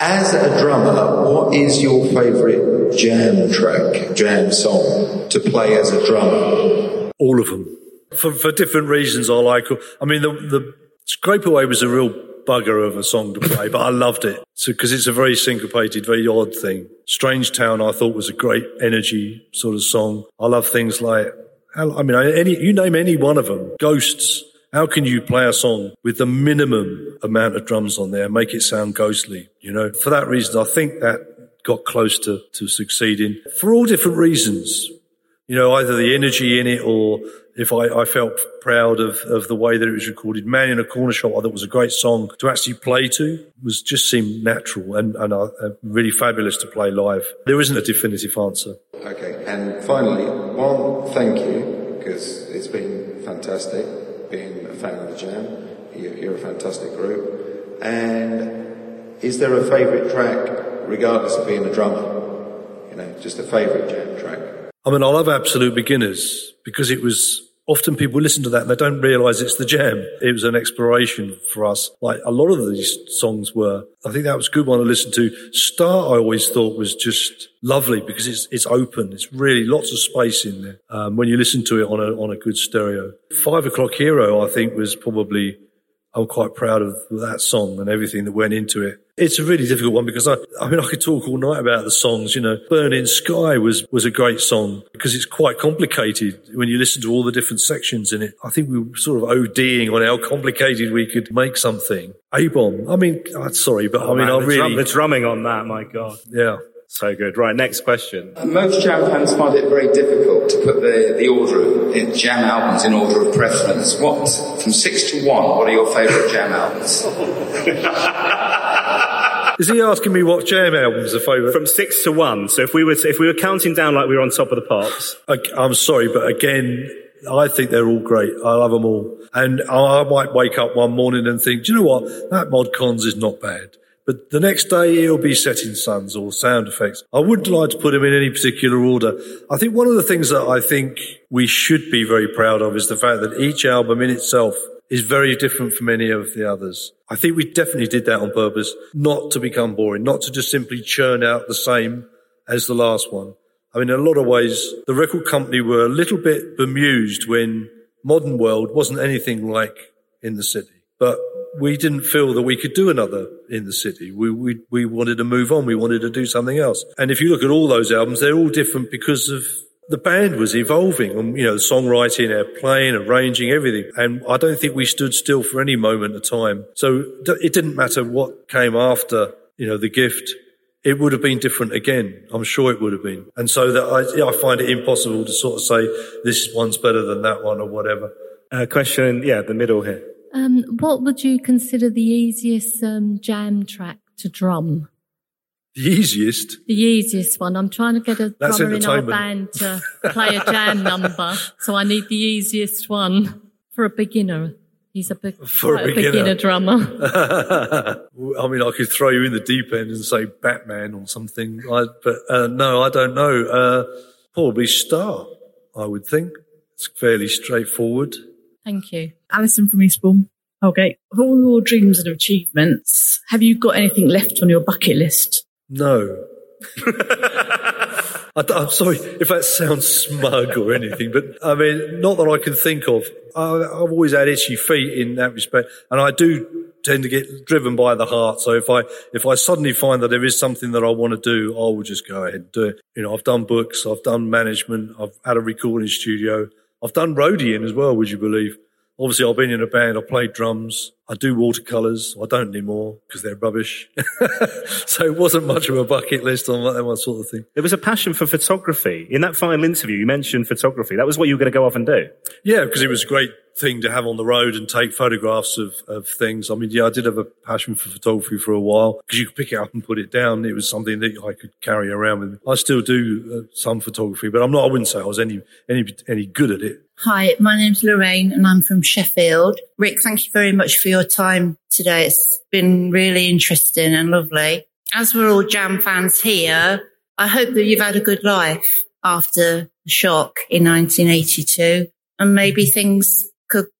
as a drummer, what is your favourite jam track, jam song to play as a drummer? All of them. For, for different reasons, I like. I mean, the, the Scrape Away was a real bugger of a song to play, but I loved it. So, because it's a very syncopated, very odd thing. Strange Town, I thought was a great energy sort of song. I love things like, I mean, any, you name any one of them. Ghosts. How can you play a song with the minimum amount of drums on there and make it sound ghostly? You know, for that reason, I think that got close to, to succeeding for all different reasons. You know, either the energy in it or if I, I, felt proud of, of the way that it was recorded. Man in a Corner Shop, I thought was a great song to actually play to. Was just seemed natural and, and uh, really fabulous to play live. There isn't a definitive answer. Okay, and finally, one thank you because it's been fantastic being fan of the Jam. You're, you're a fantastic group. And is there a favourite track, regardless of being a drummer? You know, just a favourite Jam track. I mean, I love Absolute Beginners because it was often people listen to that and they don't realize it's the jam. It was an exploration for us. Like a lot of these songs were. I think that was a good one to listen to. Star, I always thought was just lovely because it's, it's open. It's really lots of space in there. Um, when you listen to it on a, on a good stereo. Five O'Clock Hero, I think was probably I'm quite proud of that song and everything that went into it. It's a really difficult one because I, I mean, I could talk all night about the songs. You know, Burning Sky was, was a great song because it's quite complicated when you listen to all the different sections in it. I think we were sort of ODing on how complicated we could make something. A-bomb. I mean, I'm sorry, but oh, I mean, man, I the really, drum, the drumming on that, my God. yeah. So good. Right, next question. Uh, most jam fans find it very difficult to put the, the order of jam albums in order of preference. What, from six to one, what are your favourite jam albums? Is he asking me what jam albums are favourite? From six to one. So if we were, if we were counting down like we were on top of the pops. I'm sorry, but again, I think they're all great. I love them all. And I might wake up one morning and think, do you know what? That Mod Cons is not bad. But the next day it'll be Setting Sons or Sound Affects. I wouldn't like to put them in any particular order. I think one of the things that I think we should be very proud of is the fact that each album in itself is very different from any of the others. I think we definitely did that on purpose, not to become boring, not to just simply churn out the same as the last one. I mean, in a lot of ways, the record company were a little bit bemused when Modern World wasn't anything like In the City. But we didn't feel that we could do another in the city. We, we, we wanted to move on. We wanted to do something else. And if you look at all those albums, they're all different because of the band was evolving and, you know, the songwriting, our playing, arranging, everything. And I don't think we stood still for any moment of time. So it didn't matter what came after, you know, the gift. It would have been different again. I'm sure it would have been. And so that I, yeah, I find it impossible to sort of say this one's better than that one or whatever. Uh, question, yeah, the middle here. Um, what would you consider the easiest um, jam track to drum? The easiest? The easiest one. I'm trying to get a That's drummer in our band to play a jam number, so I need the easiest one for a beginner. He's a, big, For a quite beginner. drummer. I mean, I could throw you in the deep end and say Batman or something, I, but uh, no, I don't know. Uh, probably Star, I would think. It's fairly straightforward. Thank you. Alison from Eastbourne. Okay. Of all your dreams and achievements, have you got anything left on your bucket list? No. I, am sorry if that sounds smug or anything, but I mean, not that I can think of. I, I've always had itchy feet in that respect, and I do tend to get driven by the heart. So if I if I suddenly find that there is something that I want to do, I will just go ahead and do it. You know, I've done books, I've done management, I've had a recording studio, I've done roadieing as well. Would you believe? Obviously, I've been in a band. I played drums. I do watercolors. I don't anymore because they're rubbish. so it wasn't much of a bucket list on that one sort of thing. There was a passion for photography. In that final interview, you mentioned photography. That was what you were going to go off and do. Yeah, because it was a great thing to have on the road and take photographs of, of things. I mean, yeah, I did have a passion for photography for a while because you could pick it up and put it down. It was something that I could carry around with me. I still do uh, some photography, but I'm not, I wouldn't say I was any, any, any good at it. Hi, my name's Lorraine and I'm from Sheffield. Rick, thank you very much for your time today. It's been really interesting and lovely. As we're all Jam fans here, I hope that you've had a good life after the shock in 1982 and maybe things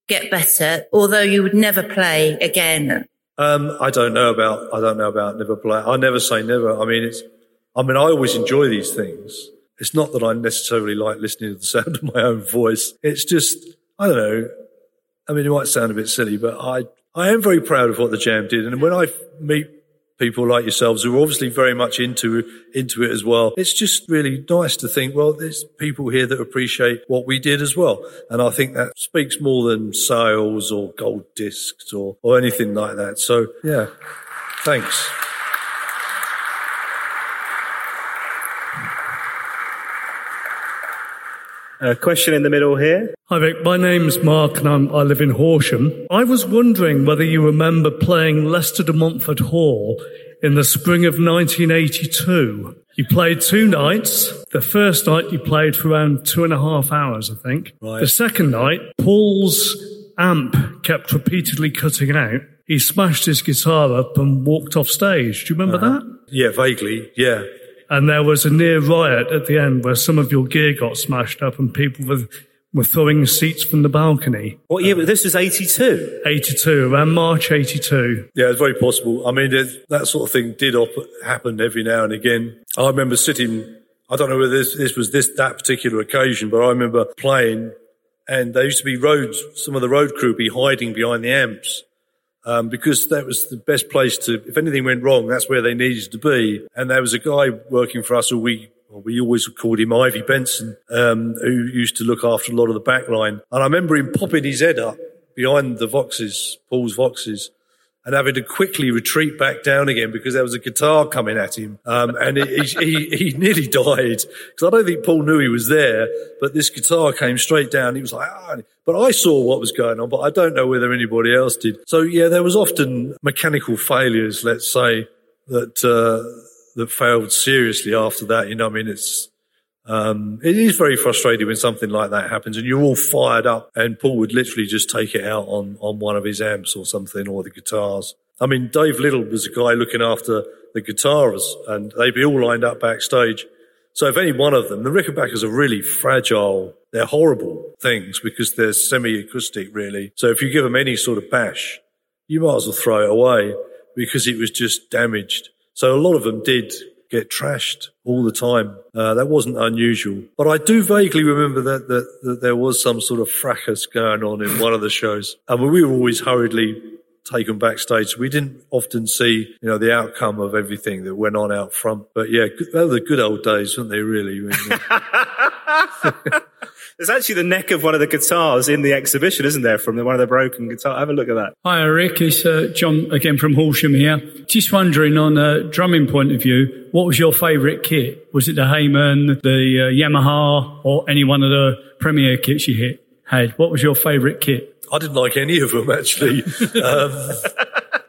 get better, although you would never play again. Um, I don't know about, I don't know about never play. I never say never. I mean, it's, I mean, I always enjoy these things. It's not that I necessarily like listening to the sound of my own voice. It's just, I don't know. I mean, it might sound a bit silly, but I, I am very proud of what the Jam did. And when I meet people like yourselves who are obviously very much into, into it as well, it's just really nice to think, well, there's people here that appreciate what we did as well. And I think that speaks more than sales or gold discs or, or anything like that. So yeah, thanks. A question in the middle here. Hi Vic, my name's Mark and I'm, I live in Horsham. I was wondering whether you remember playing Leicester de Montfort Hall in the spring of 1982. You played two nights. The first night you played for around two and a half hours, I think. Right. The second night, Paul's amp kept repeatedly cutting out. He smashed his guitar up and walked off stage. Do you remember uh-huh. that? Yeah, vaguely. Yeah. And there was a near riot at the end where some of your gear got smashed up and people were, were throwing seats from the balcony. What year? This was 82. 82, around March 82. Yeah, it's very possible. I mean, there's- that sort of thing did op- happen every now and again. I remember sitting, I don't know whether this, this was this, that particular occasion, but I remember playing and there used to be roads, some of the road crew be hiding behind the amps. Um, because that was the best place to, if anything went wrong, that's where they needed to be. And there was a guy working for us who we, we always called him Ivy Benson, um, who used to look after a lot of the back line. And I remember him popping his head up behind the Voxes, Paul's Voxes, and having to quickly retreat back down again because there was a guitar coming at him. Um, and he, he, he nearly died because I don't think Paul knew he was there, but this guitar came straight down. He was like, ah. But I saw what was going on, but I don't know whether anybody else did. So yeah, there was often mechanical failures, let's say, that, uh, that failed seriously after that. You know, I mean, it's, um, it is very frustrating when something like that happens and you're all fired up and Paul would literally just take it out on, on one of his amps or something or the guitars. I mean, Dave Liddle was a guy looking after the guitars and they'd be all lined up backstage. So if any one of them, the Rickenbackers are really fragile. They're horrible things because they're semi-acoustic really. So if you give them any sort of bash, you might as well throw it away because it was just damaged. So a lot of them did get trashed all the time. Uh, that wasn't unusual. But I do vaguely remember that, that, that there was some sort of fracas going on in one of the shows. And we were always hurriedly taken backstage. We didn't often see, you know, the outcome of everything that went on out front. But yeah, they were the good old days, weren't they, really? There's actually the neck of one of the guitars in the exhibition, isn't there, from the, one of the broken guitars? Have a look at that. Hi, Rick. It's uh, John again from Horsham here. Just wondering, on a drumming point of view, what was your favourite kit? Was it the Hayman, the uh, Yamaha, or any one of the Premier kits you hit, had? What was your favourite kit? I didn't like any of them actually. um,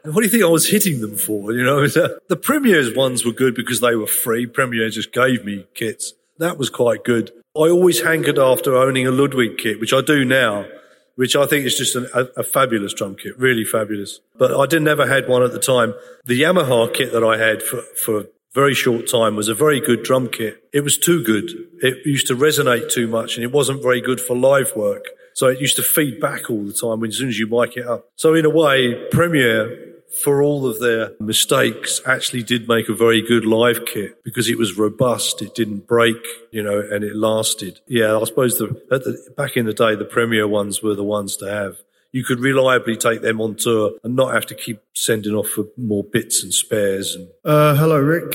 what do you think I was hitting them for? You know, the Premier's ones were good because they were free. Premier just gave me kits. That was quite good. I always hankered after owning a Ludwig kit, which I do now, which I think is just an, a, a fabulous drum kit, really fabulous. But I didn't ever had one at the time. The Yamaha kit that I had for, for a very short time was a very good drum kit. It was too good. It used to resonate too much and it wasn't very good for live work. So it used to feed back all the time when, as soon as you mic it up. So in a way, Premier, for all of their mistakes, actually did make a very good live kit because it was robust. It didn't break, you know, and it lasted. Yeah, I suppose the, at the back in the day, the Premier ones were the ones to have. you could reliably take them on tour and not have to keep sending off for more bits and spares. And Uh, hello, Rick.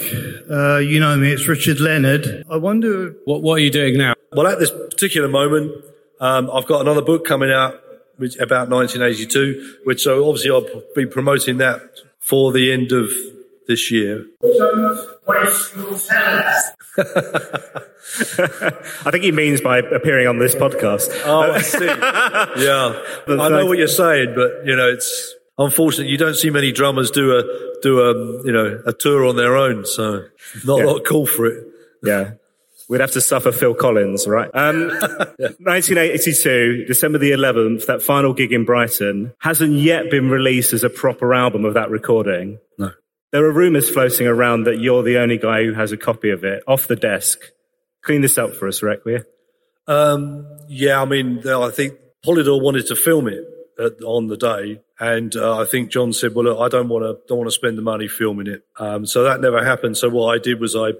Uh, you know me, it's Richard Leonard. I wonder. What, what are you doing now? well, at this particular moment, um, I've got another book coming out which, about 1982, which so obviously I'll be promoting that for the end of this year. I think he means by appearing on this podcast. Oh, I see. yeah, I know what you're saying, but you know, it's unfortunate you don't see many drummers do a do a you know a tour on their own, so not Yeah. a lot of call for it. Yeah. We'd have to suffer Phil Collins, right? Um, 1982, December the 11th, that final gig in Brighton hasn't yet been released as a proper album of that recording. No. There are rumors floating around that you're the only guy who has a copy of it off the desk. Clean this up for us, Rick, will you? Um, yeah, I mean, I think Polydor wanted to film it at, on the day, and uh, I think John said, "Well, look, I don't want to don't want to spend the money filming it." Um, so that never happened. So what I did was I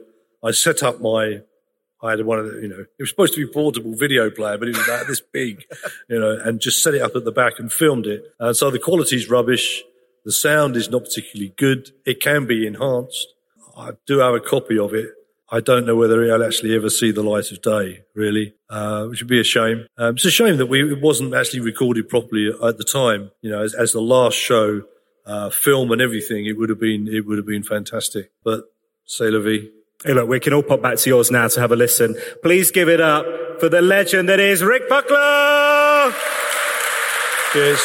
I set up my I had one of the, you know, it was supposed to be portable video player, but it was about this big, you know, and just set it up at the back and filmed it. And so the quality's rubbish. The sound is not particularly good. It can be enhanced. I do have a copy of it. I don't know whether it'll actually ever see the light of day, really, uh, which would be a shame. Um, it's a shame that we, it wasn't actually recorded properly at the time. You know, as, as the last show, uh, film and everything, it would have been, it would have been fantastic. But say la vie. Hey, look, we can all pop back to yours now to have a listen. Please give it up for the legend that is Rick Buckler! Cheers.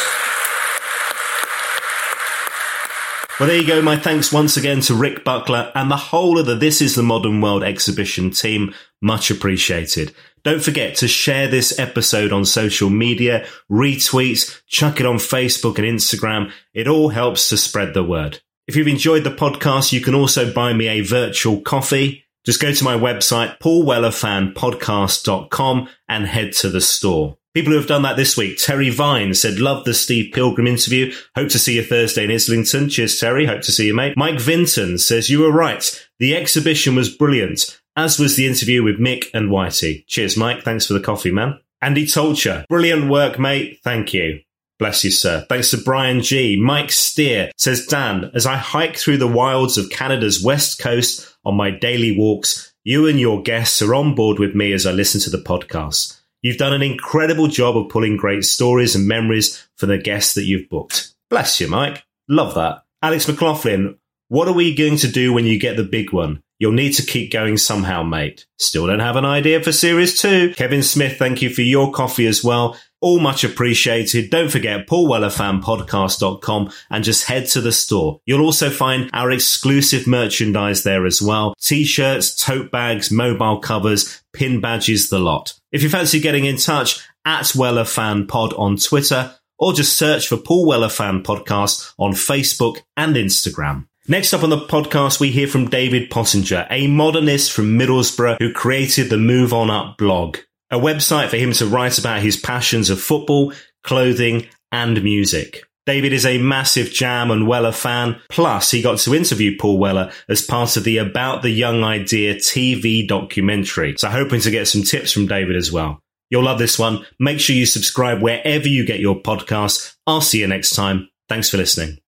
Well, there you go. My thanks once again to Rick Buckler and the whole of the This is the Modern World exhibition team. Much appreciated. Don't forget to share this episode on social media, retweet, chuck it on Facebook and Instagram. It all helps to spread the word. If you've enjoyed the podcast, you can also buy me a virtual coffee. Just go to my website, paulwellerfanpodcast.com and head to the store. People who have done that this week. Terry Vine said, love the Steve Pilgrim interview. Hope to see you Thursday in Islington. Cheers, Terry. Hope to see you, mate. Mike Vinton says, you were right. The exhibition was brilliant, as was the interview with Mick and Whitey. Cheers, Mike. Thanks for the coffee, man. Andy Tolcher. Brilliant work, mate. Thank you. Bless you, sir. Thanks to Brian G. Mike Steer says, Dan, as I hike through the wilds of Canada's west coast on my daily walks, you and your guests are on board with me as I listen to the podcast. You've done an incredible job of pulling great stories and memories for the guests that you've booked. Bless you, Mike. Love that. Alex McLaughlin, what are we going to do when you get the big one? You'll need to keep going somehow, mate. Still don't have an idea for series two. Kevin Smith, thank you for your coffee as well. All much appreciated. Don't forget paulwellerfanpodcast.com and just head to the store. You'll also find our exclusive merchandise there as well. T-shirts, tote bags, mobile covers, pin badges, the lot. If you fancy getting in touch, at Weller Fan Pod on Twitter, or just search for Paul Weller Fan Podcast on Facebook and Instagram. Next up on the podcast, we hear from David Pottinger, a modernist from Middlesbrough who created the Move On Up blog, a website for him to write about his passions of football, clothing, and music. David is a massive Jam and Weller fan. Plus, he got to interview Paul Weller as part of the About the Young Idea TV documentary. So hoping to get some tips from David as well. You'll love this one. Make sure you subscribe wherever you get your podcasts. I'll see you next time. Thanks for listening.